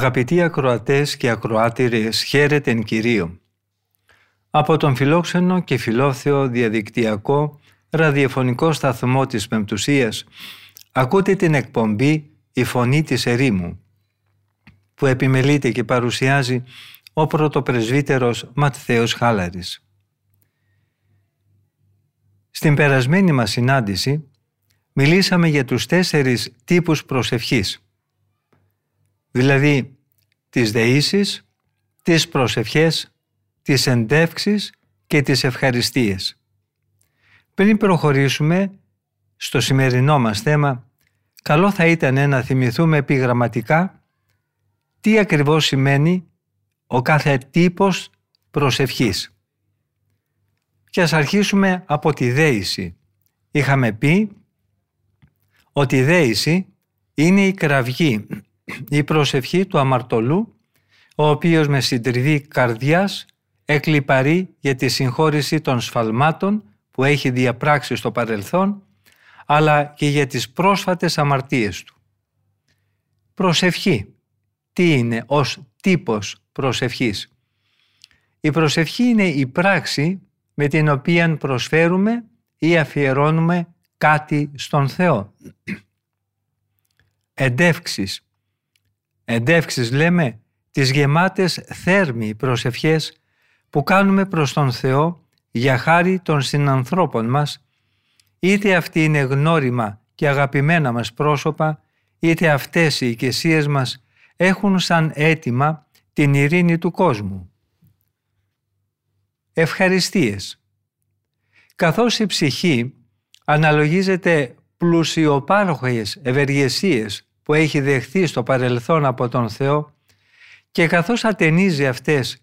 Αγαπητοί ακροατές και ακροάτηρες, χαίρετε εν Κυρίω. Από τον φιλόξενο και φιλόθεο διαδικτυακό ραδιοφωνικό σταθμό της Πεμπτουσίας ακούτε την εκπομπή «Η Φωνή της Ερήμου» που επιμελείται και παρουσιάζει ο πρωτοπρεσβύτερος Ματθαίος Χάλαρης. Στην περασμένη μας συνάντηση μιλήσαμε για τους τέσσερις τύπους προσευχής, δηλαδή τις δεήσεις, τις προσευχές, τις εντεύξεις και τις ευχαριστίες. Πριν προχωρήσουμε στο σημερινό μας θέμα, καλό θα ήταν να θυμηθούμε επιγραμματικά τι ακριβώς σημαίνει ο κάθε τύπος προσευχής. Και ας αρχίσουμε από τη δέηση. Είχαμε πει ότι η δέηση είναι η κραυγή, η προσευχή του αμαρτωλού, ο οποίος με συντριβή καρδιάς εκλυπαρεί για τη συγχώρηση των σφαλμάτων που έχει διαπράξει στο παρελθόν, αλλά και για τις πρόσφατες αμαρτίες του. Προσευχή. Τι είναι ως τύπος προσευχής; Η προσευχή είναι η πράξη με την οποία προσφέρουμε ή αφιερώνουμε κάτι στον Θεό. Εντεύξεις. Εντεύξεις λέμε τις γεμάτες θέρμοι προσευχές που κάνουμε προς τον Θεό για χάρη των συνανθρώπων μας, είτε αυτή είναι γνώριμα και αγαπημένα μας πρόσωπα, είτε αυτές οι οικεσίες μας έχουν σαν αίτημα την ειρήνη του κόσμου. Ευχαριστίες. Καθώς η ψυχή αναλογίζεται πλουσιοπάρχες ευεργεσίες που έχει δεχθεί στο παρελθόν από τον Θεό και καθώς ατενίζει αυτές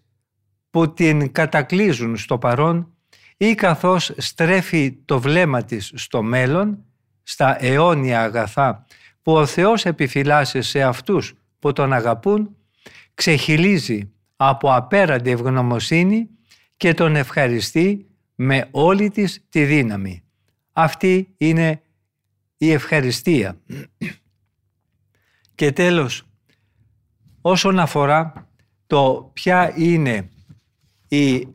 που την κατακλίζουν στο παρόν ή καθώς στρέφει το βλέμμα της στο μέλλον, στα αιώνια αγαθά που ο Θεός επιφυλάσσει σε αυτούς που τον αγαπούν, ξεχυλίζει από απέραντη ευγνωμοσύνη και τον ευχαριστεί με όλη της τη δύναμη. Αυτή είναι η ευχαριστία. Και τέλος, όσον αφορά το ποια είναι η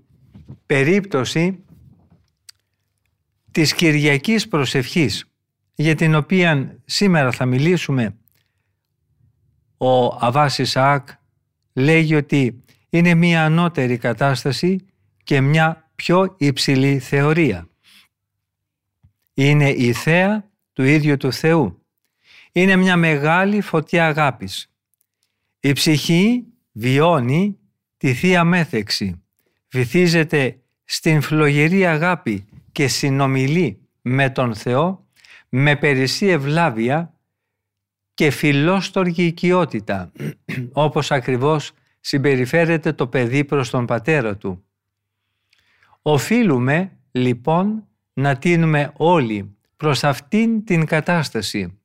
περίπτωση της Κυριακής προσευχής για την οποία σήμερα θα μιλήσουμε ο Αβάς Ισαάκ λέγει ότι είναι μία ανώτερη κατάσταση και μια πιο υψηλή θεωρία. Είναι η θέα του ίδιου του Θεού. Είναι μια μεγάλη φωτιά αγάπης. Η ψυχή βιώνει τη Θεία Μέθεξη. Βυθίζεται στην φλογερή αγάπη και συνομιλεί με τον Θεό με περισσή ευλάβεια και φιλόστοργη οικειότητα, όπως ακριβώς συμπεριφέρεται το παιδί προς τον πατέρα του. Οφείλουμε λοιπόν να τίνουμε όλοι προς αυτήν την κατάσταση,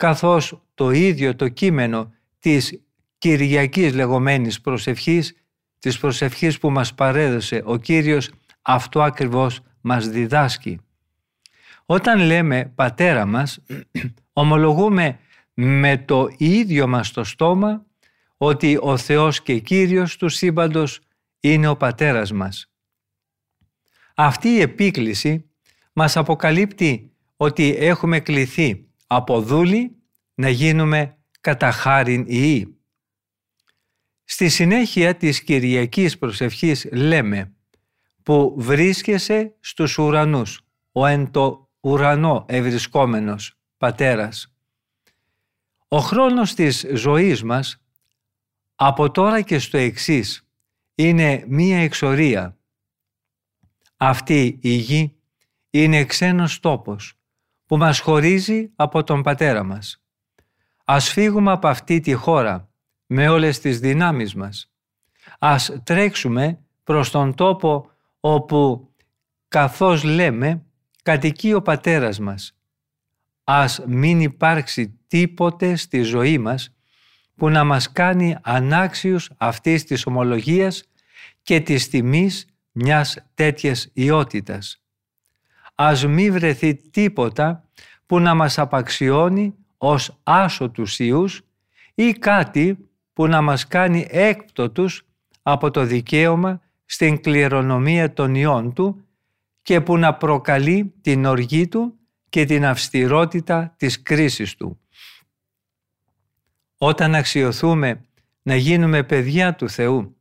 καθώς το ίδιο το κείμενο της Κυριακής λεγόμενης προσευχής, της προσευχής που μας παρέδωσε ο Κύριος, αυτό ακριβώς μας διδάσκει. Όταν λέμε «πατέρα μας», ομολογούμε με το ίδιο μας το στόμα ότι ο Θεός και Κύριος του σύμπαντος είναι ο Πατέρας μας. Αυτή η επίκληση μας αποκαλύπτει ότι έχουμε κληθεί από δούλη να γίνουμε κατά χάριν Ιη. Στη συνέχεια της Κυριακής προσευχής λέμε που βρίσκεσαι στους ουρανούς, ο εν το ουρανό ευρισκόμενος Πατέρας. Ο χρόνος της ζωής μας από τώρα και στο εξής είναι μία εξορία. Αυτή η γη είναι ξένος τόπος που μας χωρίζει από τον Πατέρα μας. Ας φύγουμε από αυτή τη χώρα με όλες τις δυνάμεις μας. Ας τρέξουμε προς τον τόπο όπου καθώς λέμε κατοικεί ο πατέρας μας. Ας μην υπάρξει τίποτε στη ζωή μας που να μας κάνει ανάξιους αυτής της ομολογίας και της τιμής μιας τέτοιας ιότητας. Ας μη βρεθεί τίποτα που να μας απαξιώνει ως άσωτους ιούς ή κάτι που να μας κάνει έκπτωτους από το δικαίωμα στην κληρονομία των ιών του και που να προκαλεί την οργή του και την αυστηρότητα της κρίσης του. Όταν αξιοθούμε να γίνουμε παιδιά του Θεού,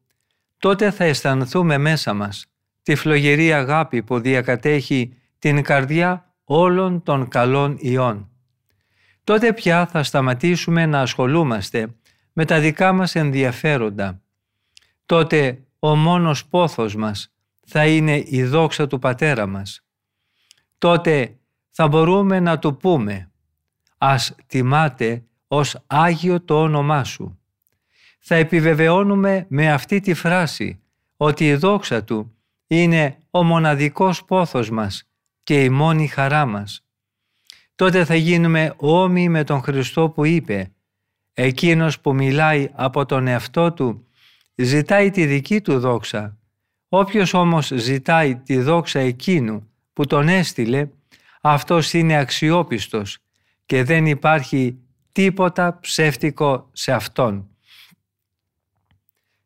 τότε θα αισθανθούμε μέσα μας τη φλογερή αγάπη που διακατέχει την καρδιά όλων των καλών ιών. Τότε πια θα σταματήσουμε να ασχολούμαστε με τα δικά μας ενδιαφέροντα. Τότε ο μόνος πόθος μας θα είναι η δόξα του Πατέρα μας. Τότε θα μπορούμε να του πούμε «Ας τιμάτε ως Άγιο το όνομά Σου». Θα επιβεβαιώνουμε με αυτή τη φράση ότι η δόξα Του είναι ο μοναδικός πόθος μας και η μόνη χαρά μας. Τότε θα γίνουμε όμοιοι με τον Χριστό που είπε «Εκείνος που μιλάει από τον εαυτό Του ζητάει τη δική Του δόξα. Όποιος όμως ζητάει τη δόξα εκείνου που τον έστειλε, αυτός είναι αξιόπιστος και δεν υπάρχει τίποτα ψεύτικο σε Αυτόν.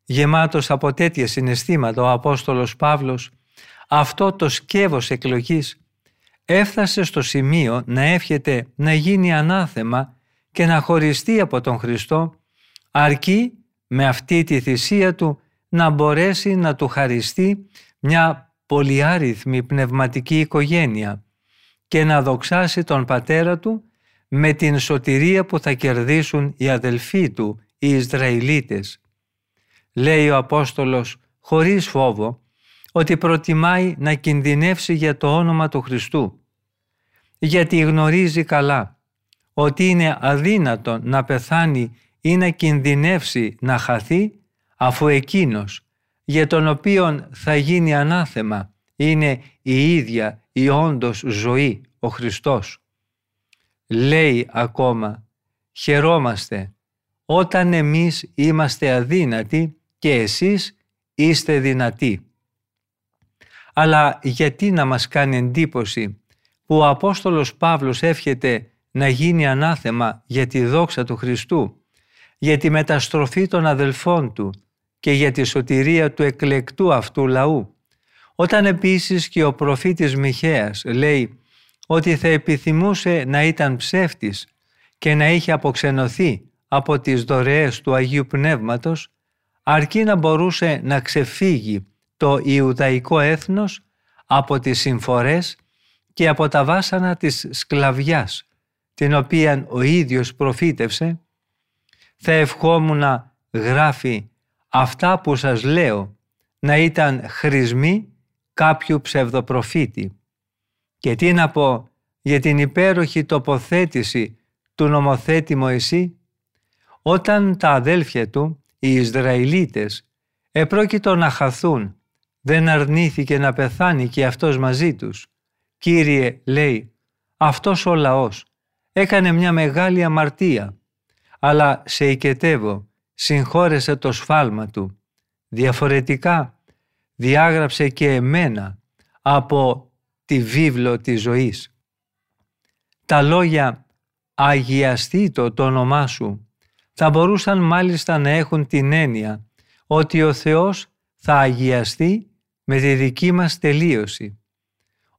Γεμάτος από τέτοια συναισθήματα ο Απόστολος Παύλος, αυτό το σκεύος εκλογής έφτασε στο σημείο να εύχεται να γίνει ανάθεμα και να χωριστεί από τον Χριστό, αρκεί με αυτή τη θυσία του να μπορέσει να του χαριστεί μια πολυάριθμη πνευματική οικογένεια και να δοξάσει τον πατέρα του με την σωτηρία που θα κερδίσουν οι αδελφοί του, οι Ισραηλίτες. Λέει ο Απόστολος χωρίς φόβο ότι προτιμάει να κινδυνεύσει για το όνομα του Χριστού, γιατί γνωρίζει καλά ότι είναι αδύνατο να πεθάνει ή να κινδυνεύσει να χαθεί αφού εκείνος για τον οποίον θα γίνει ανάθεμα είναι η ίδια η όντως ζωή, ο Χριστός. Λέει ακόμα, χαιρόμαστε όταν εμείς είμαστε αδύνατοι και εσείς είστε δυνατοί. Αλλά γιατί να μας κάνει εντύπωση που ο Απόστολος Παύλος εύχεται να γίνει ανάθεμα για τη δόξα του Χριστού, για τη μεταστροφή των αδελφών του και για τη σωτηρία του εκλεκτού αυτού λαού. Όταν επίσης και ο προφήτης Μιχαίας λέει ότι θα επιθυμούσε να ήταν ψεύτης και να είχε αποξενωθεί από τις δωρεές του Αγίου Πνεύματος, αρκεί να μπορούσε να ξεφύγει το Ιουδαϊκό έθνος από τις συμφορές και από τα βάσανα της σκλαβιάς, την οποία ο ίδιος προφήτευσε, θα ευχόμουν να γράφει αυτά που σας λέω να ήταν χρησμοί κάποιου ψευδοπροφήτη. Και τι να πω για την υπέροχη τοποθέτηση του νομοθέτη Μωυσή, όταν τα αδέλφια του, οι Ισραηλίτες, επρόκειτο να χαθούν, δεν αρνήθηκε να πεθάνει και αυτός μαζί τους. Κύριε, λέει, αυτός ο λαός έκανε μια μεγάλη αμαρτία, αλλά σε οικετεύω, συγχώρεσε το σφάλμα του. Διαφορετικά διάγραψε και εμένα από τη βίβλο της ζωής. Τα λόγια «αγιαστεί το, το όνομά σου» θα μπορούσαν μάλιστα να έχουν την έννοια ότι ο Θεός θα αγιαστεί με τη δική μας τελείωση.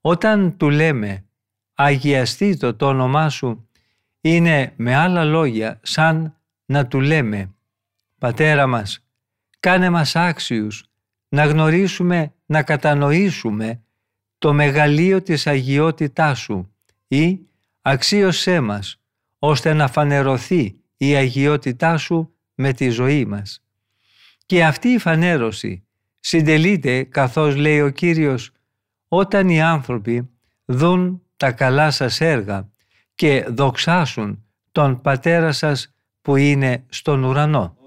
Όταν του λέμε «αγιαστεί το, το όνομά σου» είναι με άλλα λόγια σαν να του λέμε «Πατέρα μας, κάνε μας άξιους να γνωρίσουμε, να κατανοήσουμε το μεγαλείο της αγιότητάς Σου ή αξίωσέ μας ώστε να φανερωθεί η αγιότητά Σου με τη ζωή μας. Και αυτή η φανέρωση συντελείται καθώς λέει ο Κύριος όταν οι άνθρωποι δουν τα καλά σας έργα και δοξάσουν τον Πατέρα σας που είναι στον ουρανό.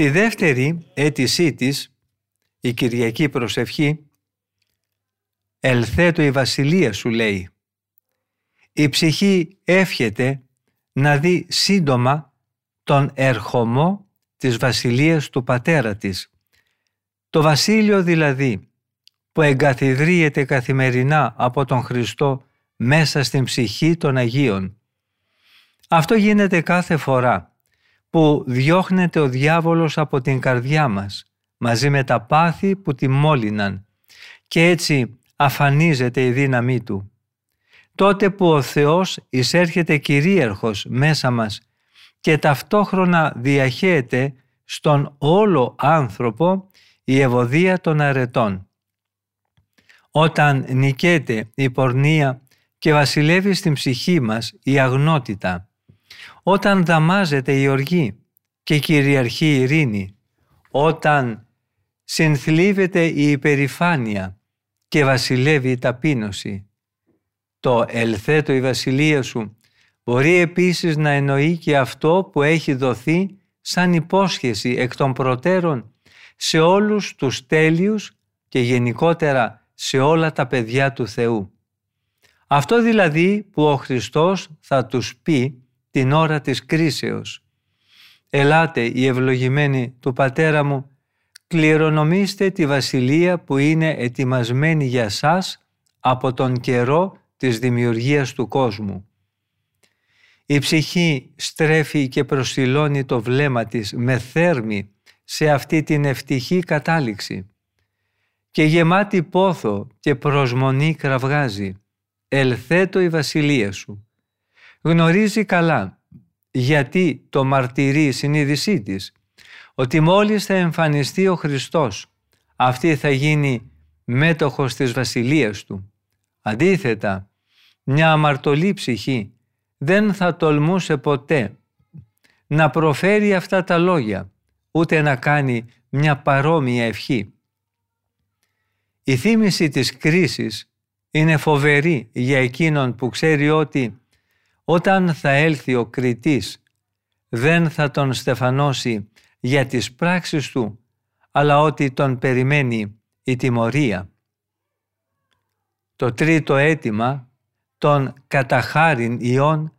Στη δεύτερη αίτησή της, η Κυριακή προσευχή, «Ελθέτω η βασιλεία σου» λέει. Η ψυχή εύχεται να δει σύντομα τον ερχομό της βασιλείας του πατέρα της. Το βασίλειο δηλαδή που εγκαθιδρύεται καθημερινά από τον Χριστό μέσα στην ψυχή των Αγίων. Αυτό γίνεται κάθε φορά που διώχνεται ο διάβολος από την καρδιά μας μαζί με τα πάθη που τη μόλυναν και έτσι αφανίζεται η δύναμή Του. Τότε που ο Θεός εισέρχεται κυρίαρχος μέσα μας και ταυτόχρονα διαχέεται στον όλο άνθρωπο η ευωδία των αρετών. Όταν νικέται η πορνεία και βασιλεύει στην ψυχή μας η αγνότητα, όταν δαμάζεται η οργή και κυριαρχεί η ειρήνη, όταν συνθλίβεται η υπερηφάνεια και βασιλεύει η ταπείνωση, Το «ελθέτω η βασιλεία σου» μπορεί επίσης να εννοεί και αυτό που έχει δοθεί σαν υπόσχεση εκ των προτέρων σε όλους τους τέλειους και γενικότερα σε όλα τα παιδιά του Θεού. Αυτό δηλαδή που ο Χριστός θα τους πει την ώρα της κρίσεως. «Ελάτε οι ευλογημένοι του Πατέρα μου, κληρονομήστε τη βασιλεία που είναι ετοιμασμένη για σας από τον καιρό της δημιουργίας του κόσμου». Η ψυχή στρέφει και προσιλώνει το βλέμμα της με θέρμη σε αυτή την ευτυχή κατάληξη και γεμάτη πόθο και προσμονή κραυγάζει «Ελθέτω η βασιλεία σου». Γνωρίζει καλά γιατί το μαρτυρεί η συνείδησή της ότι μόλις θα εμφανιστεί ο Χριστός αυτή θα γίνει μέτοχος της βασιλείας του. Αντίθετα, μια αμαρτωλή ψυχή δεν θα τολμούσε ποτέ να προφέρει αυτά τα λόγια, ούτε να κάνει μια παρόμοια ευχή. Η θύμηση της κρίσης είναι φοβερή για εκείνον που ξέρει ότι όταν θα έλθει ο κριτής δεν θα τον στεφανώσει για τις πράξεις του, αλλά ότι τον περιμένει η τιμωρία. Το τρίτο αίτημα των καταχάριν ιών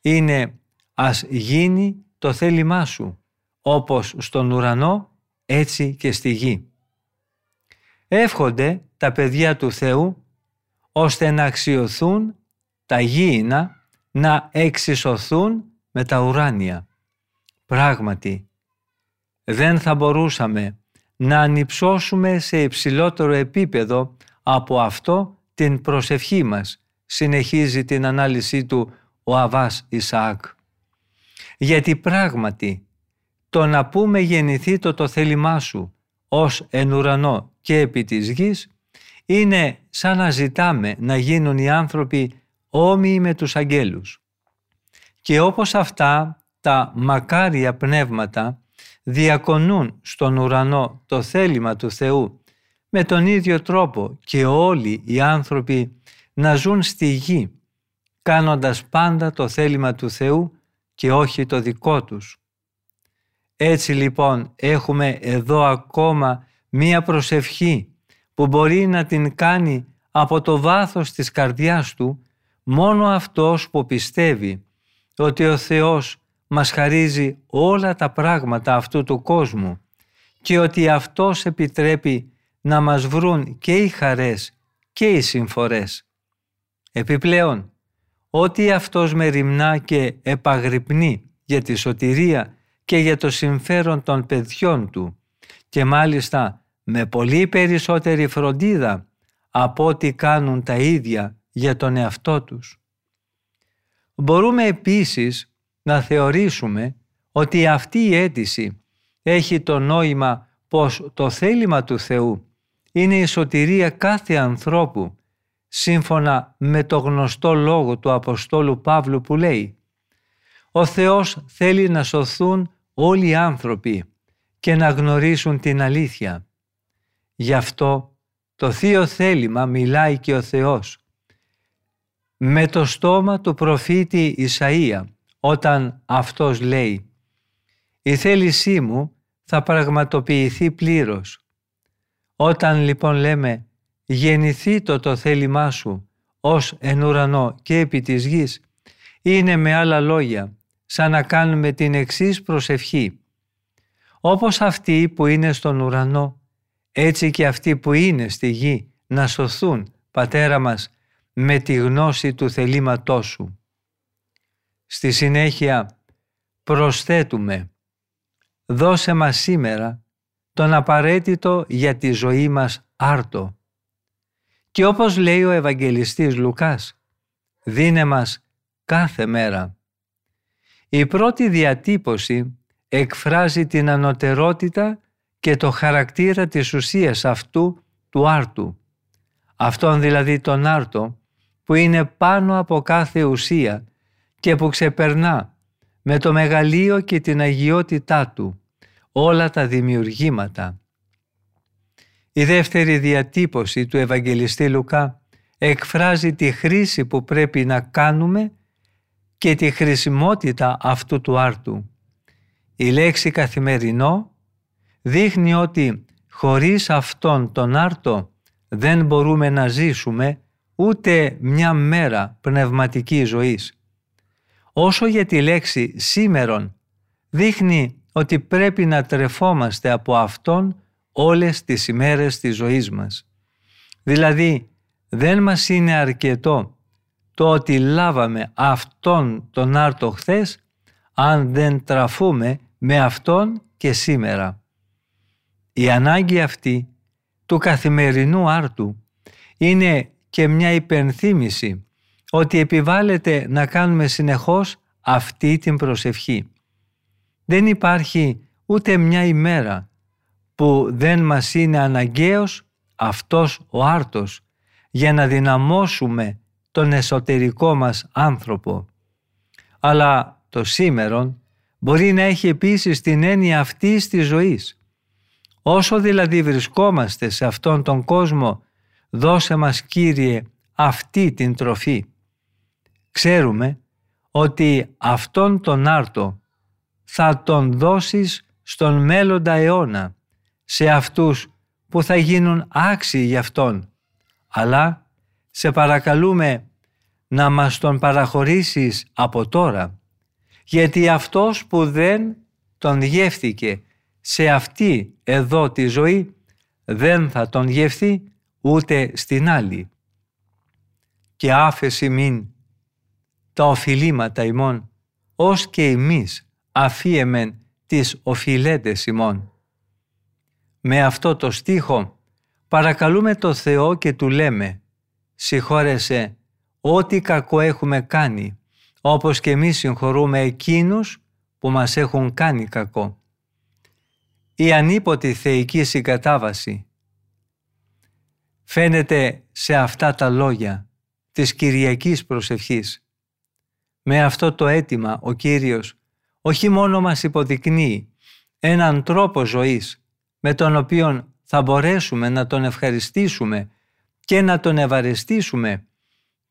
είναι «Ας γίνει το θέλημά σου, όπως στον ουρανό, έτσι και στη γη». Εύχονται τα παιδιά του Θεού ώστε να αξιωθούν τα γήινα να εξισωθούν με τα ουράνια. Πράγματι, δεν θα μπορούσαμε να ανυψώσουμε σε υψηλότερο επίπεδο από αυτό την προσευχή μας, συνεχίζει την ανάλυση του ο Αβάς Ισαάκ. Γιατί πράγματι το να πούμε γεννηθεί το το θέλημά σου ως εν ουρανό και επί της γης είναι σαν να ζητάμε να γίνουν οι άνθρωποι όμοιοι με τους αγγέλους. Και όπως αυτά τα μακάρια πνεύματα διακονούν στον ουρανό το θέλημα του Θεού με τον ίδιο τρόπο και όλοι οι άνθρωποι να ζουν στη γη κάνοντας πάντα το θέλημα του Θεού και όχι το δικό τους. Έτσι λοιπόν έχουμε εδώ ακόμα μία προσευχή που μπορεί να την κάνει από το βάθος της καρδιάς του μόνο αυτός που πιστεύει ότι ο Θεός μας χαρίζει όλα τα πράγματα αυτού του κόσμου και ότι Αυτός επιτρέπει να μας βρουν και οι χαρές και οι συμφορές. Επιπλέον, ότι Αυτός μεριμνά και επαγρυπνεί για τη σωτηρία και για το συμφέρον των παιδιών Του και μάλιστα με πολύ περισσότερη φροντίδα από ό,τι κάνουν τα ίδια για τον εαυτό τους. Μπορούμε επίσης να θεωρήσουμε ότι αυτή η αίτηση έχει το νόημα πως το θέλημα του Θεού είναι η σωτηρία κάθε ανθρώπου σύμφωνα με το γνωστό λόγο του Αποστόλου Παύλου που λέει «Ο Θεός θέλει να σωθούν όλοι οι άνθρωποι και να γνωρίσουν την αλήθεια. Γι' αυτό το Θείο Θέλημα μιλάει και ο Θεός με το στόμα του προφήτη Ισαΐα όταν αυτός λέει «Η θέλησή μου θα πραγματοποιηθεί πλήρως». Όταν λοιπόν λέμε «γεννηθεί το το θέλημά σου» ως εν ουρανό και επί της γης, είναι με άλλα λόγια σαν να κάνουμε την εξής προσευχή. Όπως αυτοί που είναι στον ουρανό, έτσι και αυτοί που είναι στη γη να σωθούν, Πατέρα μας, με τη γνώση του θελήματός Σου. Στη συνέχεια προσθέτουμε «Δώσε μας σήμερα τον απαραίτητο για τη ζωή μας άρτο». Και όπως λέει ο Ευαγγελιστής Λουκάς, «Δίνε μας κάθε μέρα». Η πρώτη διατύπωση εκφράζει την ανωτερότητα και το χαρακτήρα της ουσίας αυτού του άρτου. Αυτόν δηλαδή τον άρτο που είναι πάνω από κάθε ουσία και που ξεπερνά με το μεγαλείο και την αγιότητά του όλα τα δημιουργήματα. Η δεύτερη διατύπωση του Ευαγγελιστή Λουκά εκφράζει τη χρήση που πρέπει να κάνουμε και τη χρησιμότητα αυτού του άρτου. Η λέξη καθημερινό δείχνει ότι χωρίς αυτόν τον άρτο δεν μπορούμε να ζήσουμε ούτε μια μέρα πνευματική ζωής. Όσο για τη λέξη σήμερον δείχνει ότι πρέπει να τρεφόμαστε από Αυτόν όλες τις ημέρες της ζωής μας. Δηλαδή δεν μας είναι αρκετό το ότι λάβαμε Αυτόν τον άρτο χθες αν δεν τραφούμε με Αυτόν και σήμερα. Η ανάγκη αυτή του καθημερινού άρτου είναι και μια υπενθύμηση ότι επιβάλλεται να κάνουμε συνεχώς αυτή την προσευχή. Δεν υπάρχει ούτε μια ημέρα που δεν μας είναι αναγκαίος αυτός ο άρτος για να δυναμώσουμε τον εσωτερικό μας άνθρωπο. Αλλά το σήμερον μπορεί να έχει επίσης την έννοια αυτής της ζωής. Όσο δηλαδή βρισκόμαστε σε αυτόν τον κόσμο, δώσε μας Κύριε αυτή την τροφή. Ξέρουμε ότι αυτόν τον άρτο θα τον δώσεις στον μέλλοντα αιώνα σε αυτούς που θα γίνουν άξιοι γι' αυτόν. Αλλά σε παρακαλούμε να μας τον παραχωρήσεις από τώρα, γιατί αυτός που δεν τον γεύθηκε σε αυτή εδώ τη ζωή δεν θα τον γεύθει ούτε στην άλλη. Και άφεση μην τα οφειλήματα ημών, ως και εμείς αφίεμεν τις οφειλέτες ημών. Με αυτό το στίχο παρακαλούμε το Θεό και του λέμε «Συγχώρεσε ό,τι κακό έχουμε κάνει, όπως και εμείς συγχωρούμε εκείνους που μας έχουν κάνει κακό». Η ανίποτη θεϊκή συγκατάβαση φαίνεται σε αυτά τα λόγια της Κυριακής προσευχής. Με αυτό το αίτημα ο Κύριος όχι μόνο μας υποδεικνύει έναν τρόπο ζωής με τον οποίο θα μπορέσουμε να τον ευχαριστήσουμε και να τον ευαρεστήσουμε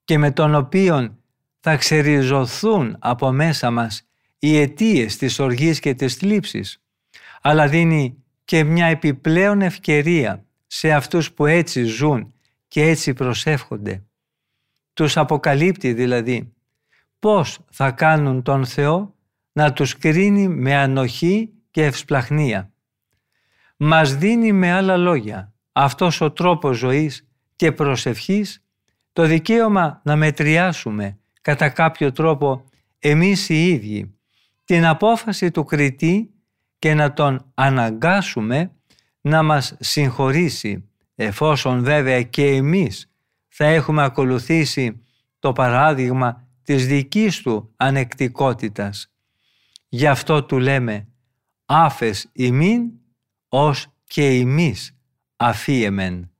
και με τον οποίο θα ξεριζωθούν από μέσα μας οι αιτίες της οργής και της θλίψης, αλλά δίνει και μια επιπλέον ευκαιρία σε αυτούς που έτσι ζουν και έτσι προσεύχονται. Τους αποκαλύπτει δηλαδή πώς θα κάνουν τον Θεό να τους κρίνει με ανοχή και ευσπλαχνία. Μας δίνει με άλλα λόγια αυτός ο τρόπος ζωής και προσευχής το δικαίωμα να μετριάσουμε κατά κάποιο τρόπο εμείς οι ίδιοι την απόφαση του κριτή και να τον αναγκάσουμε να μας συγχωρήσει εφόσον βέβαια και εμείς θα έχουμε ακολουθήσει το παράδειγμα της δικής του ανεκτικότητας. Γι' αυτό του λέμε «άφες ημίν ως και εμείς αφίεμεν».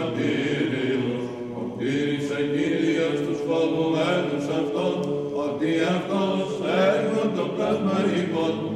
μαρτύριος, ο Κύριος τους φοβουμένους αυτών, ότι αυτός έργο το πλάσμα ημών.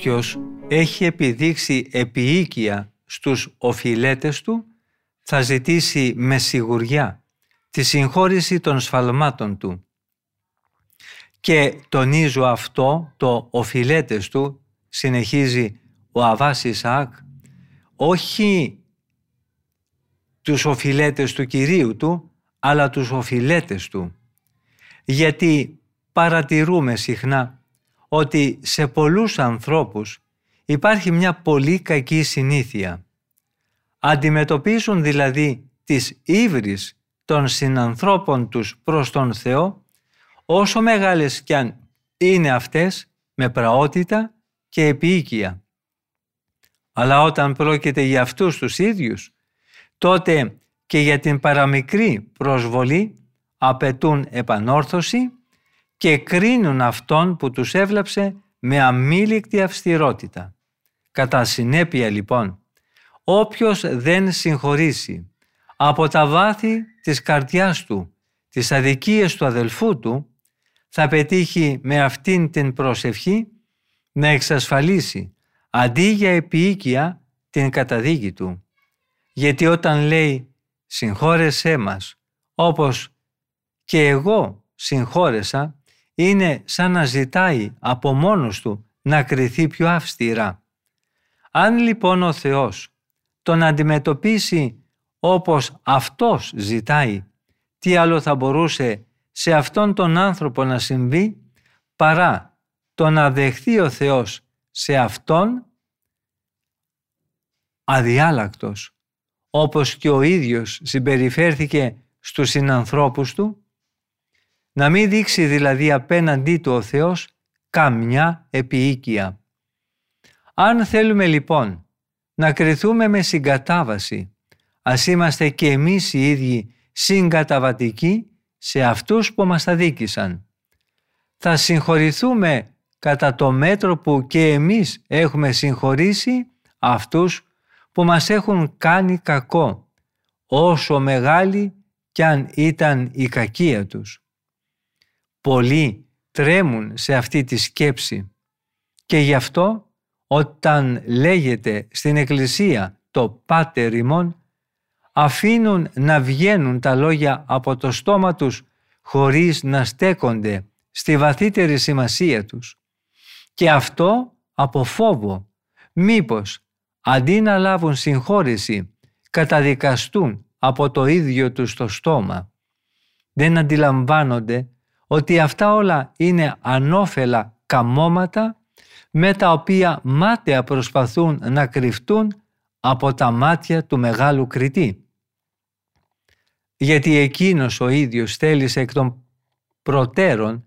Όποιος έχει επιδείξει επιοίκεια στους οφειλέτες του, θα ζητήσει με σιγουριά τη συγχώρηση των σφαλμάτων του. Και τονίζω αυτό το οφειλέτες του, συνεχίζει ο Αβάς Ισαάκ, όχι τους οφειλέτες του Κυρίου του, αλλά τους οφειλέτες του. Γιατί παρατηρούμε συχνά ότι σε πολλούς ανθρώπους υπάρχει μια πολύ κακή συνήθεια. Αντιμετωπίζουν δηλαδή τις ύβρις των συνανθρώπων τους προς τον Θεό, όσο μεγάλες κι αν είναι αυτές, με πραότητα και επίοικια. Αλλά όταν πρόκειται για αυτούς τους ίδιους, τότε και για την παραμικρή προσβολή απαιτούν επανόρθωση και κρίνουν αυτόν που τους έβλαψε με αμήλικτη αυστηρότητα. Κατά συνέπεια λοιπόν, όποιος δεν συγχωρήσει από τα βάθη της καρδιάς του τις αδικίες του αδελφού του, θα πετύχει με αυτήν την προσευχή να εξασφαλίσει αντί για επίοικια την καταδίκη του. Γιατί όταν λέει «συγχώρεσέ μας» όπως «και εγώ συγχώρεσα» είναι σαν να ζητάει από μόνος του να κριθεί πιο αυστηρά. Αν λοιπόν ο Θεός τον αντιμετωπίσει όπως Αυτός ζητάει, τι άλλο θα μπορούσε σε αυτόν τον άνθρωπο να συμβεί παρά το να δεχθεί ο Θεός σε Αυτόν αδιάλακτος, όπως και ο ίδιος συμπεριφέρθηκε στους συνανθρώπους του, να μην δείξει δηλαδή απέναντί του ο Θεός καμιά επίοικια. Αν θέλουμε λοιπόν να κριθούμε με συγκατάβαση, ας είμαστε και εμείς οι ίδιοι συγκαταβατικοί σε αυτούς που μας αδίκησαν. Θα συγχωρηθούμε κατά το μέτρο που και εμείς έχουμε συγχωρήσει αυτούς που μας έχουν κάνει κακό, όσο μεγάλη κι αν ήταν η κακία τους. Πολλοί τρέμουν σε αυτή τη σκέψη και γι' αυτό όταν λέγεται στην Εκκλησία το «Πάτερ ημών» αφήνουν να βγαίνουν τα λόγια από το στόμα τους χωρίς να στέκονται στη βαθύτερη σημασία τους. Και αυτό από φόβο. Μήπως αντί να λάβουν συγχώρεση καταδικαστούν από το ίδιο τους το στόμα. Δεν αντιλαμβάνονται ότι αυτά όλα είναι ανώφελα καμώματα με τα οποία μάταια προσπαθούν να κρυφτούν από τα μάτια του μεγάλου κριτή. Γιατί εκείνος ο ίδιος θέλησε εκ των προτέρων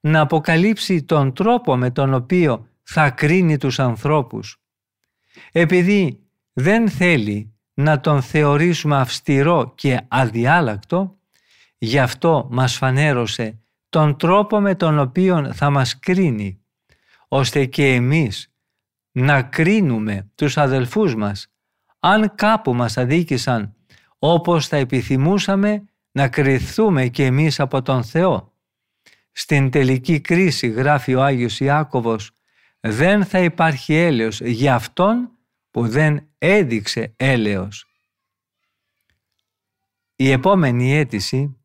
να αποκαλύψει τον τρόπο με τον οποίο θα κρίνει τους ανθρώπους. Επειδή δεν θέλει να τον θεωρήσουμε αυστηρό και αδιάλακτο, γι' αυτό μας φανέρωσε τον τρόπο με τον οποίο θα μας κρίνει, ώστε και εμείς να κρίνουμε τους αδελφούς μας αν κάπου μας αδίκησαν όπως θα επιθυμούσαμε να κρυθούμε και εμείς από τον Θεό. Στην τελική κρίση, γράφει ο Άγιος Ιάκωβος, δεν θα υπάρχει έλεος για αυτόν που δεν έδειξε έλεος. Η επόμενη αίτηση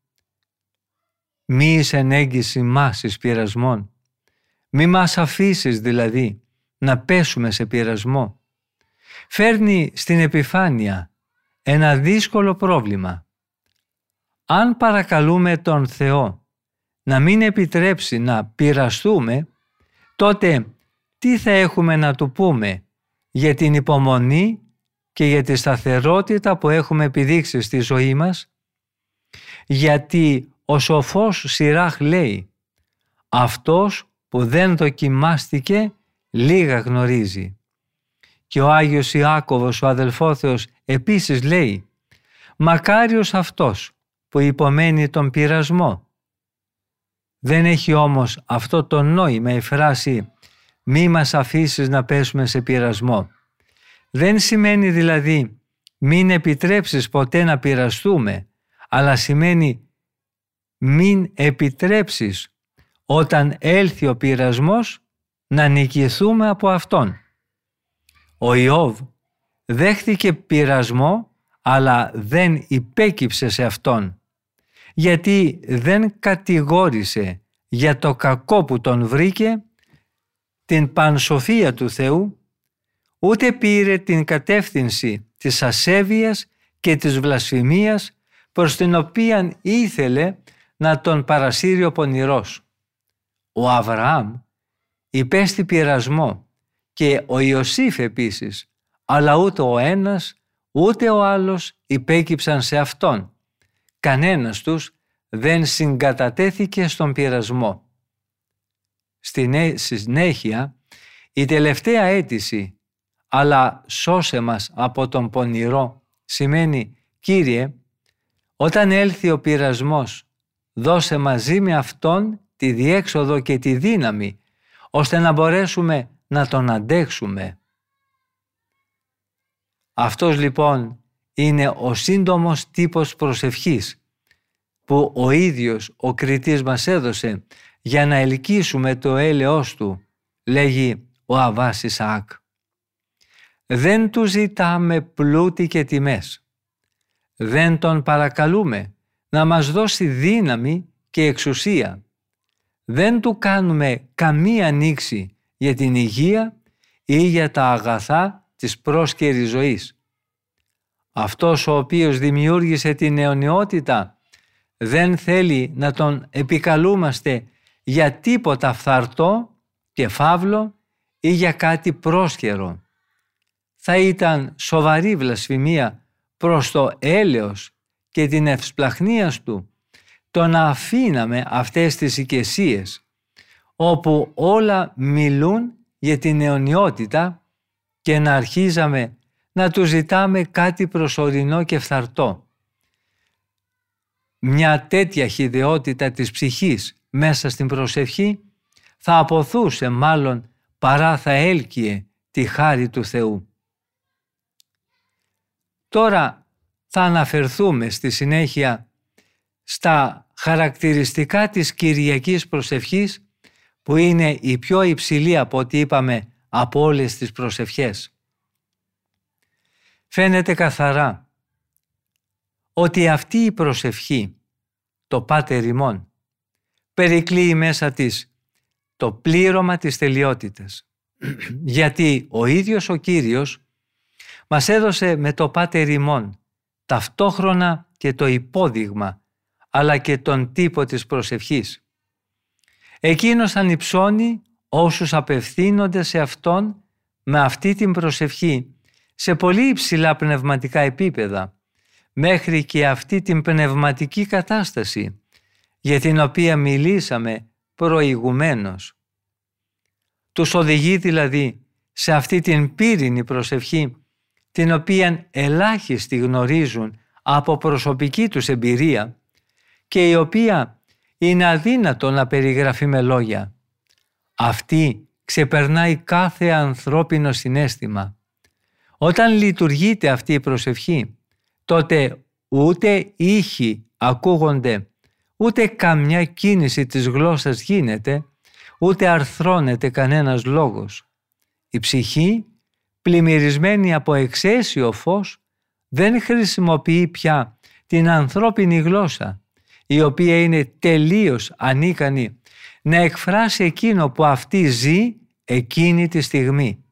μη εισενέγγιση μας εις πειρασμών. Μη μας αφήσεις δηλαδή να πέσουμε σε πειρασμό φέρνει στην επιφάνεια ένα δύσκολο πρόβλημα. Αν παρακαλούμε τον Θεό να μην επιτρέψει να πειραστούμε, τότε τι θα έχουμε να του πούμε για την υπομονή και για τη σταθερότητα που έχουμε επιδείξει στη ζωή μας; Γιατί ο σοφός Σιράχ λέει «Αυτός που δεν δοκιμάστηκε λίγα γνωρίζει». Και ο Άγιος Ιάκωβος, ο αδελφόθεος, επίσης λέει «Μακάριος αυτός που υπομένει τον πειρασμό». Δεν έχει όμως αυτό το νόημα η φράση «Μη μας αφήσεις να πέσουμε σε πειρασμό». Δεν σημαίνει δηλαδή «Μην επιτρέψεις ποτέ να πειραστούμε», αλλά σημαίνει «Μην επιτρέψεις όταν έλθει ο πειρασμός να νικηθούμε από αυτόν». Ο Ιώβ δέχτηκε πειρασμό αλλά δεν υπέκυψε σε αυτόν γιατί δεν κατηγόρησε για το κακό που τον βρήκε την πανσοφία του Θεού ούτε πήρε την κατεύθυνση της ασέβειας και της βλασφημίας προς την οποία ήθελε να τον παρασύρει ο πονηρός. Ο Αβραάμ υπέστη πειρασμό και ο Ιωσήφ επίσης, αλλά ούτε ο ένας ούτε ο άλλος υπέκυψαν σε Αυτόν. Κανένας τους δεν συγκατατέθηκε στον πειρασμό. Στη συνέχεια, η τελευταία αίτηση «αλλά σώσε μας από τον πονηρό» σημαίνει «Κύριε, όταν έλθει ο πειρασμός, δώσε μαζί με Αυτόν τη διέξοδο και τη δύναμη, ώστε να μπορέσουμε να τον αντέξουμε. Αυτός λοιπόν είναι ο σύντομος τύπος προσευχής που ο ίδιος ο κριτής μας έδωσε για να ελκύσουμε το έλεος του, λέγει ο Αβάς Ισαάκ. Δεν του ζητάμε πλούτη και τιμές. Δεν τον παρακαλούμε να μας δώσει δύναμη και εξουσία. Δεν του κάνουμε καμία ανοίξη για την υγεία ή για τα αγαθά της πρόσκαιρης ζωής. Αυτός ο οποίος δημιούργησε την αιωνιότητα δεν θέλει να τον επικαλούμαστε για τίποτα φθαρτό και φαύλο ή για κάτι πρόσχερο. Θα ήταν σοβαρή βλασφημία προς το έλεος και την ευσπλαχνία του το να αφήναμε αυτές τις οικεσίες όπου όλα μιλούν για την αιωνιότητα και να αρχίζαμε να τους ζητάμε κάτι προσωρινό και φθαρτό. Μια τέτοια χειδεότητα της ψυχής μέσα στην προσευχή θα αποθούσε μάλλον παρά θα έλκυε τη χάρη του Θεού. Τώρα θα αναφερθούμε στη συνέχεια στα χαρακτηριστικά της Κυριακής προσευχής που είναι η πιο υψηλή από ό,τι είπαμε από όλες τις προσευχές. Φαίνεται καθαρά ότι αυτή η προσευχή, το Πάτερ ημών, περικλείει μέσα της το πλήρωμα της τελειότητας. Γιατί ο ίδιος ο Κύριος μας έδωσε με το Πάτερ ημών ταυτόχρονα και το υπόδειγμα αλλά και τον τύπο της προσευχής. Εκείνος ανυψώνει όσους απευθύνονται σε Αυτόν με αυτή την προσευχή σε πολύ υψηλά πνευματικά επίπεδα μέχρι και αυτή την πνευματική κατάσταση για την οποία μιλήσαμε προηγουμένως. Τους οδηγεί δηλαδή σε αυτή την πύρινη προσευχή την οποία ελάχιστοι γνωρίζουν από προσωπική τους εμπειρία και η οποία είναι αδύνατο να περιγραφεί με λόγια. Αυτή ξεπερνάει κάθε ανθρώπινο συνέστημα. Όταν λειτουργείται αυτή η προσευχή, τότε ούτε ήχοι ακούγονται, ούτε καμιά κίνηση της γλώσσας γίνεται, ούτε αρθρώνεται κανένας λόγος. Η ψυχή, πλημμυρισμένη από εξαίσιο φως, δεν χρησιμοποιεί πια την ανθρώπινη γλώσσα, η οποία είναι τελείως ανίκανη να εκφράσει εκείνο που αυτή ζει εκείνη τη στιγμή.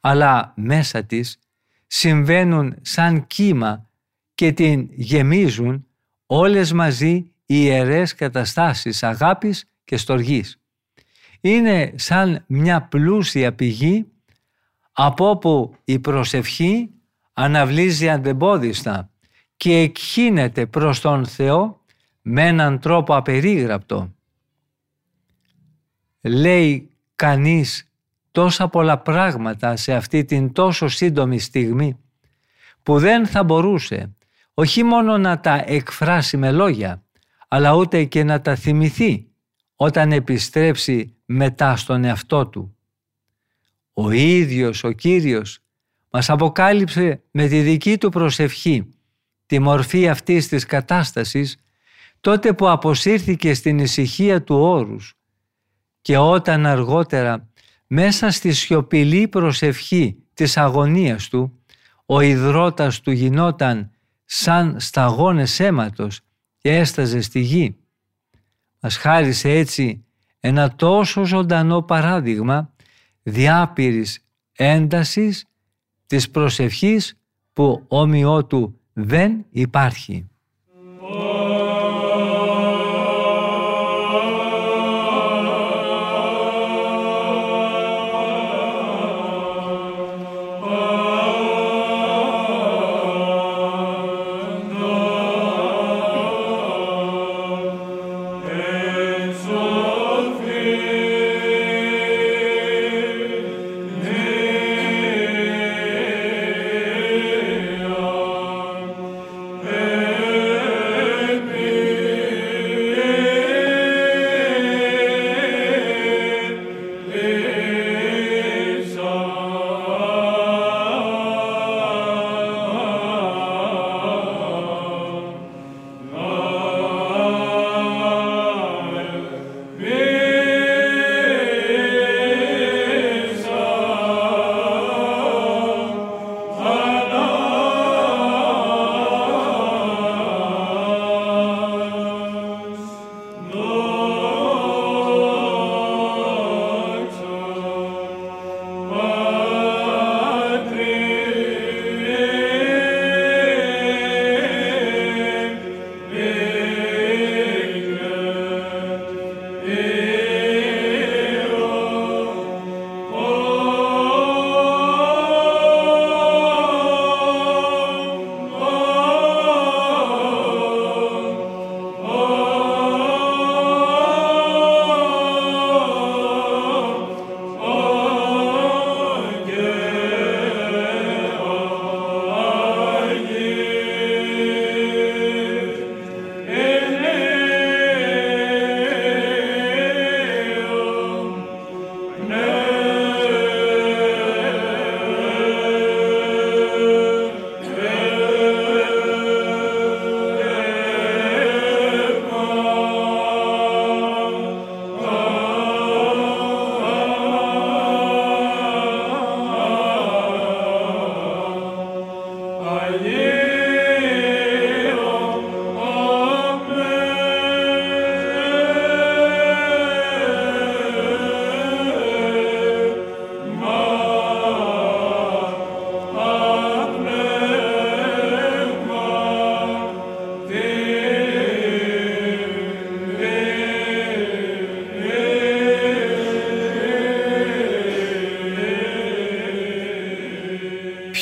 Αλλά μέσα της συμβαίνουν σαν κύμα και την γεμίζουν όλες μαζί οι ιερές καταστάσεις αγάπης και στοργής. Είναι σαν μια πλούσια πηγή από όπου η προσευχή αναβλύζει αντεμπόδιστα και εκχύνεται προς τον Θεό με έναν τρόπο απερίγραπτο. Λέει κανείς τόσα πολλά πράγματα σε αυτή την τόσο σύντομη στιγμή που δεν θα μπορούσε όχι μόνο να τα εκφράσει με λόγια αλλά ούτε και να τα θυμηθεί όταν επιστρέψει μετά στον εαυτό του. Ο ίδιος ο Κύριος μας αποκάλυψε με τη δική του προσευχή τη μορφή αυτής της κατάστασης τότε που αποσύρθηκε στην ησυχία του όρους και όταν αργότερα μέσα στη σιωπηλή προσευχή της αγωνίας του ο υδρότας του γινόταν σαν σταγόνες αίματος και έσταζε στη γη. Μας χάρισε έτσι ένα τόσο ζωντανό παράδειγμα διάπηρης έντασης της προσευχής που όμοιό του δεν υπάρχει.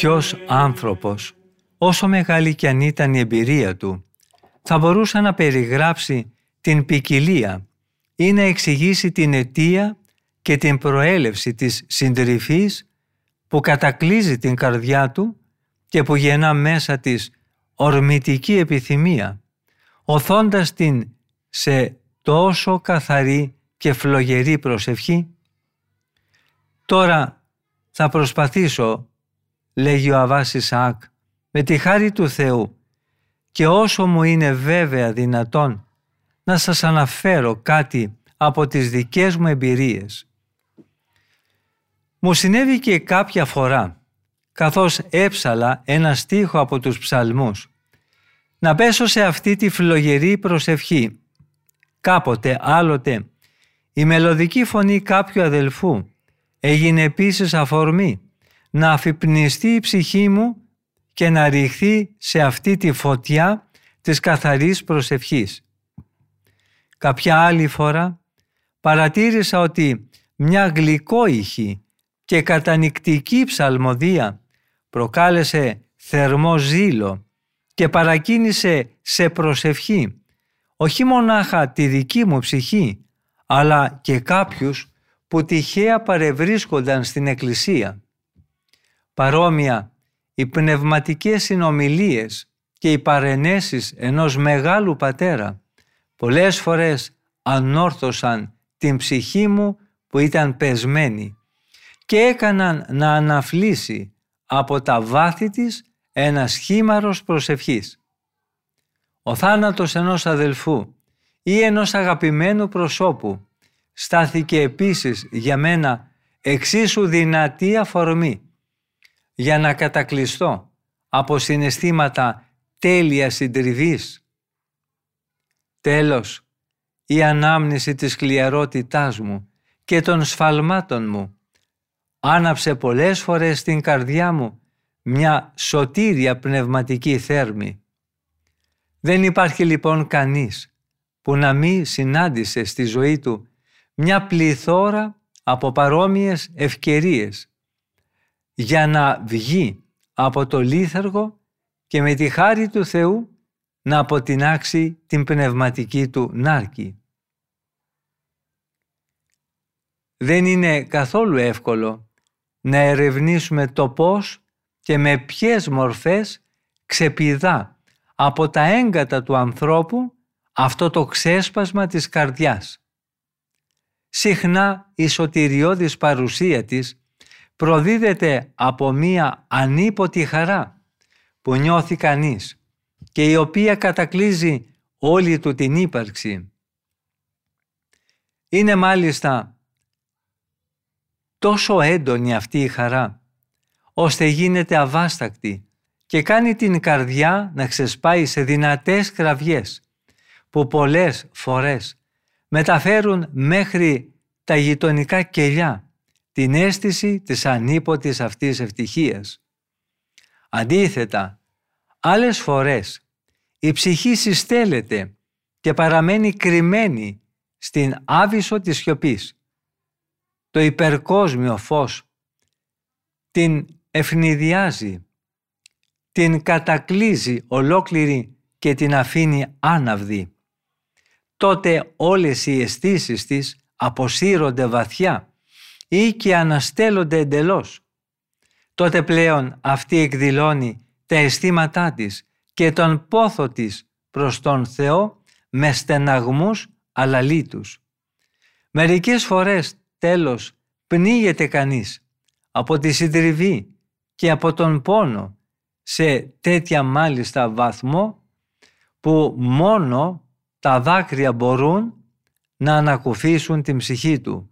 Ποιος άνθρωπος, όσο μεγάλη κι αν ήταν η εμπειρία του, θα μπορούσε να περιγράψει την ποικιλία ή να εξηγήσει την αιτία και την προέλευση της συντριβής που κατακλίζει την καρδιά του και που γεννά μέσα της ορμητική επιθυμία, οθώντας την σε τόσο καθαρή και φλογερή προσευχή. Τώρα θα προσπαθήσω, λέγει ο Αβάς Ισαάκ, με τη χάρη του Θεού και όσο μου είναι βέβαια δυνατόν να σας αναφέρω κάτι από τις δικές μου εμπειρίες. Μου συνέβη και κάποια φορά, καθώς έψαλα ένα στίχο από τους ψαλμούς, να πέσω σε αυτή τη φλογερή προσευχή. Κάποτε, άλλοτε, η μελωδική φωνή κάποιου αδελφού έγινε επίσης αφορμή να αφυπνιστεί η ψυχή μου και να ρηχθεί σε αυτή τη φωτιά της καθαρής προσευχής. Κάποια άλλη φορά παρατήρησα ότι μια γλυκόηχη και κατανικτική ψαλμοδία προκάλεσε θερμό ζήλο και παρακίνησε σε προσευχή όχι μονάχα τη δική μου ψυχή αλλά και κάποιους που τυχαία παρευρίσκονταν στην Εκκλησία. Παρόμοια, οι πνευματικές συνομιλίες και οι παρενέσεις ενός μεγάλου πατέρα πολλές φορές ανόρθωσαν την ψυχή μου που ήταν πεσμένη και έκαναν να αναφλήσει από τα βάθη της ένα σχήμαρος προσευχής. Ο θάνατος ενός αδελφού ή ενός αγαπημένου προσώπου στάθηκε επίσης για μένα εξίσου δυνατή αφορμή για να κατακλειστώ από συναισθήματα τέλεια συντριβής. Τέλος, η ανάμνηση της κλιαρότητάς μου και των σφαλμάτων μου άναψε πολλές φορές στην καρδιά μου μια σωτήρια πνευματική θέρμη. Δεν υπάρχει λοιπόν κανείς που να μην συνάντησε στη ζωή του μια πληθώρα από παρόμοιες ευκαιρίες για να βγει από το λίθαργο και με τη χάρη του Θεού να αποτινάξει την πνευματική του νάρκη. Δεν είναι καθόλου εύκολο να ερευνήσουμε το πώς και με ποιες μορφές ξεπηδά από τα έγκατα του ανθρώπου αυτό το ξέσπασμα της καρδιάς. Συχνά η σωτηριώδης παρουσία της προδίδεται από μία ανίποτη χαρά που νιώθει κανείς και η οποία κατακλίζει όλη του την ύπαρξη. Είναι μάλιστα τόσο έντονη αυτή η χαρά, ώστε γίνεται αβάστακτη και κάνει την καρδιά να ξεσπάει σε δυνατές κραυγές, που πολλές φορές μεταφέρουν μέχρι τα γειτονικά κελιά την αίσθηση της ανίποτης αυτής ευτυχίας. Αντίθετα, άλλες φορές η ψυχή συστέλλεται και παραμένει κρυμμένη στην άβυσο της σιωπής. Το υπερκόσμιο φως την ευνηδιάζει, την κατακλίζει ολόκληρη και την αφήνει άναυδη. Τότε όλες οι αισθήσεις της αποσύρονται βαθιά ή και αναστέλλονται εντελώς. Τότε πλέον αυτή εκδηλώνει τα αισθήματά της και τον πόθο της προς τον Θεό με στεναγμούς αλαλήτους. Μερικές φορές τέλος πνίγεται κανείς από τη συντριβή και από τον πόνο σε τέτοια μάλιστα βαθμό που μόνο τα δάκρυα μπορούν να ανακουφίσουν την ψυχή του.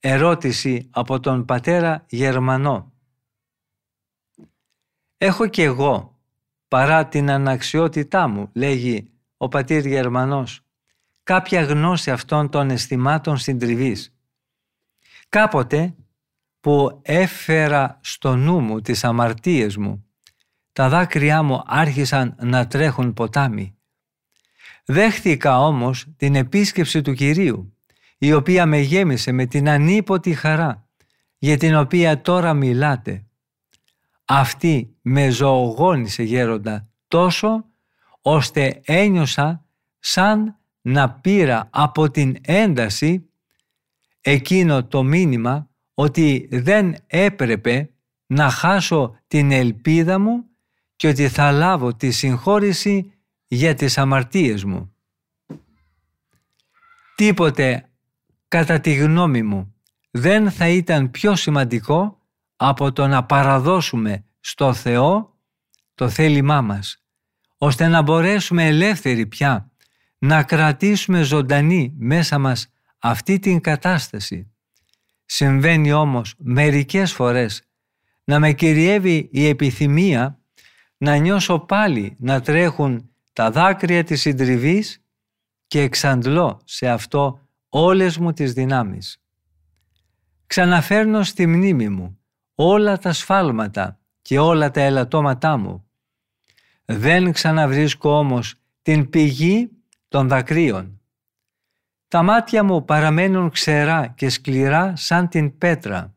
Ερώτηση από τον πατέρα Γερμανό. Έχω και εγώ, παρά την αναξιότητά μου, λέγει ο πατήρ Γερμανός, κάποια γνώση αυτών των αισθημάτων συντριβής. Κάποτε που έφερα στο νου μου τις αμαρτίες μου, τα δάκρυά μου άρχισαν να τρέχουν ποτάμι. Δέχθηκα όμως την επίσκεψη του Κυρίου, η οποία με γέμισε με την ανίποτη χαρά για την οποία τώρα μιλάτε. Αυτή με ζωογόνησε γέροντα τόσο ώστε ένιωσα σαν να πήρα από την ένταση εκείνο το μήνυμα ότι δεν έπρεπε να χάσω την ελπίδα μου και ότι θα λάβω τη συγχώρηση για τις αμαρτίες μου. Τίποτε, κατά τη γνώμη μου, δεν θα ήταν πιο σημαντικό από το να παραδώσουμε στο Θεό το θέλημά μας, ώστε να μπορέσουμε ελεύθεροι πια να κρατήσουμε ζωντανή μέσα μας αυτή την κατάσταση. Συμβαίνει όμως μερικές φορές να με κυριεύει η επιθυμία να νιώσω πάλι να τρέχουν τα δάκρυα της συντριβής και εξαντλώ σε αυτό όλες μου τις δυνάμεις. Ξαναφέρνω στη μνήμη μου όλα τα σφάλματα και όλα τα ελαττώματά μου. Δεν ξαναβρίσκω όμως την πηγή των δακρύων. Τα μάτια μου παραμένουν ξερά και σκληρά σαν την πέτρα.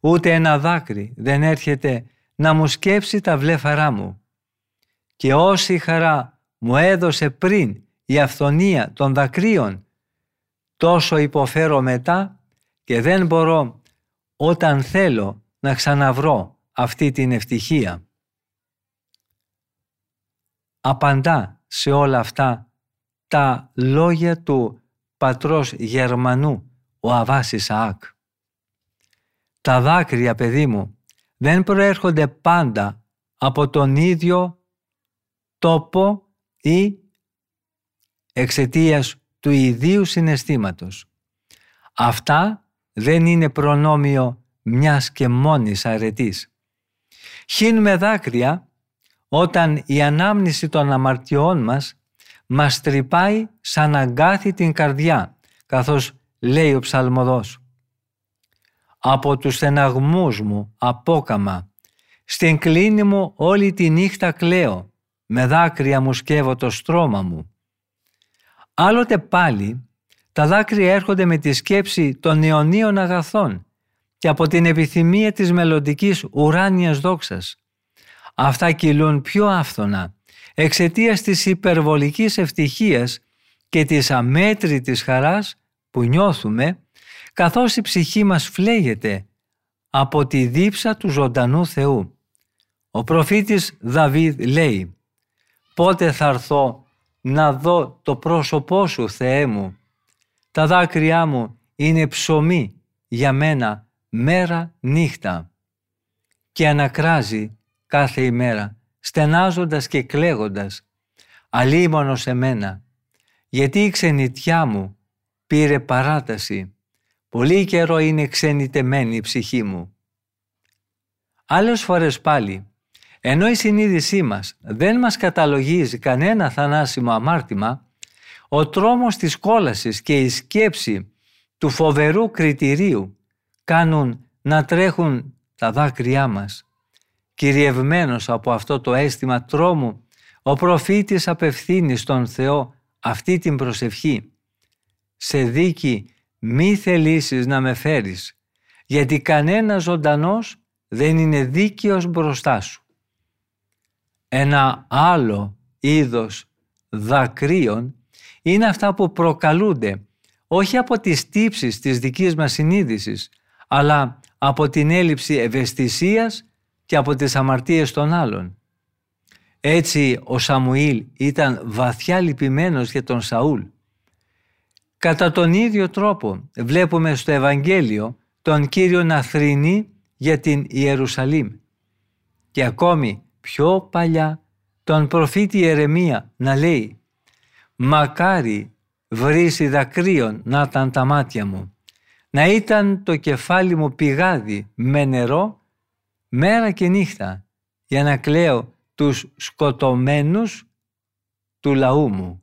Ούτε ένα δάκρυ δεν έρχεται να μου σκέψει τα βλέφαρά μου. Και όση χαρά μου έδωσε πριν η αυθονία των δακρύων, τόσο υποφέρω μετά και δεν μπορώ όταν θέλω να ξαναβρω αυτή την ευτυχία. Απαντά σε όλα αυτά τα λόγια του πατρός Γερμανού, ο Αβάς Ισαάκ. Τα δάκρυα, παιδί μου, δεν προέρχονται πάντα από τον ίδιο τόπο ή εξαιτίας του ιδίου συναισθήματος. Αυτά δεν είναι προνόμιο μιας και μόνης αρετής. Χύνουμε δάκρυα όταν η ανάμνηση των αμαρτιών μας μας τρυπάει σαν αγκάθι την καρδιά, καθώς λέει ο ψαλμοδός. Από τους στεναγμούς μου απόκαμα, στην κλίνη μου όλη τη νύχτα κλαίω, με δάκρυα μου σκεύω το στρώμα μου. Άλλοτε πάλι τα δάκρυα έρχονται με τη σκέψη των αιωνίων αγαθών και από την επιθυμία της μελλοντικής ουράνιας δόξας. Αυτά κυλούν πιο άφθονα εξαιτίας της υπερβολικής ευτυχίας και της αμέτρητης χαράς που νιώθουμε καθώς η ψυχή μας φλέγεται από τη δίψα του ζωντανού Θεού. Ο προφήτης Δαβίδ λέει «Πότε θα έρθω να δω το πρόσωπό σου Θεέ μου. Τα δάκρυά μου είναι ψωμί για μένα μέρα νύχτα» και ανακράζει κάθε ημέρα στενάζοντας και κλαίγοντας «Αλίμονο σε μένα, γιατί η ξενιτιά μου πήρε παράταση, πολύ καιρό είναι ξενιτεμένη η ψυχή μου». Άλλες φορές πάλι, ενώ η συνείδησή μας δεν μας καταλογίζει κανένα θανάσιμο αμάρτημα, ο τρόμος της κόλασης και η σκέψη του φοβερού κριτηρίου κάνουν να τρέχουν τα δάκρυά μας Κυριευμένος από αυτό το αίσθημα τρόμου, ο προφήτης απευθύνει στον Θεό αυτή την προσευχή. Σε δίκη μη θελήσεις να με φέρεις, γιατί κανένας ζωντανός δεν είναι δίκαιος μπροστά σου. Ένα άλλο είδος δακρύων είναι αυτά που προκαλούνται όχι από τις τύψεις της δικής μας συνείδησης, αλλά από την έλλειψη ευαισθησίας και από τις αμαρτίες των άλλων. Έτσι ο Σαμουήλ ήταν βαθιά λυπημένος για τον Σαούλ. Κατά τον ίδιο τρόπο βλέπουμε στο Ευαγγέλιο τον Κύριο να θρηνεί για την Ιερουσαλήμ και ακόμη πιο παλιά τον προφήτη Ιερεμία να λέει «Μακάρι βρύση δακρύων να ήταν τα μάτια μου, να ήταν το κεφάλι μου πηγάδι με νερό μέρα και νύχτα για να κλαίω τους σκοτωμένους του λαού μου.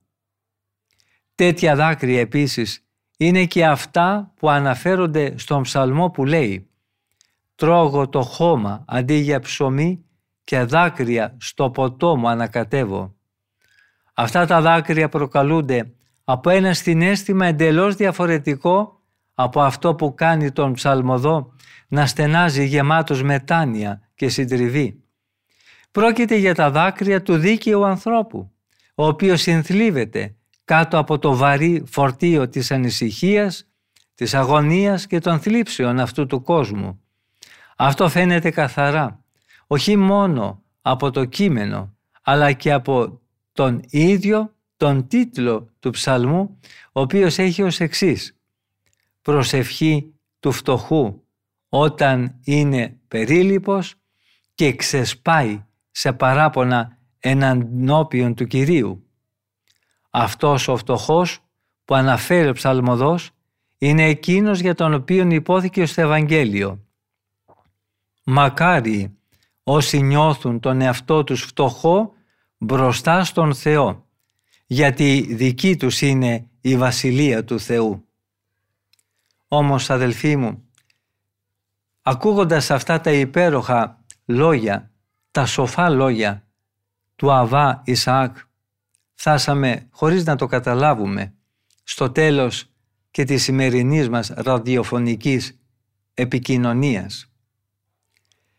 Τέτοια δάκρυα επίσης είναι και αυτά που αναφέρονται στον ψαλμό που λέει «Τρώγω το χώμα αντί για ψωμί και δάκρυα στο ποτό μου ανακατεύω». Αυτά τα δάκρυα προκαλούνται από ένα συνέστημα εντελώς διαφορετικό από αυτό που κάνει τον ψαλμοδό να στενάζει γεμάτος μετάνοια και συντριβή. Πρόκειται για τα δάκρυα του δίκαιου ανθρώπου, ο οποίος συνθλίβεται κάτω από το βαρύ φορτίο της ανησυχίας, της αγωνίας και των θλίψεων αυτού του κόσμου. Αυτό φαίνεται καθαρά, όχι μόνο από το κείμενο, αλλά και από τον ίδιο τον τίτλο του ψαλμού, ο οποίος έχει ως εξής «Προσευχή του φτωχού όταν είναι περίλυπος και ξεσπάει σε παράπονα εναντόπιον του Κυρίου». Αυτός ο φτωχός που αναφέρει ο ψαλμοδός είναι εκείνος για τον οποίο υπόθηκε στο Ευαγγέλιο. Μακάρι όσοι νιώθουν τον εαυτό τους φτωχό μπροστά στον Θεό, γιατί δική τους είναι η Βασιλεία του Θεού. Όμως αδελφοί μου, ακούγοντας αυτά τα υπέροχα λόγια, τα σοφά λόγια του Αβά Ισαάκ, φτάσαμε χωρίς να το καταλάβουμε στο τέλος και της σημερινής μας ραδιοφωνικής επικοινωνίας.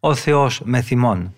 Ο Θεός με θυμών.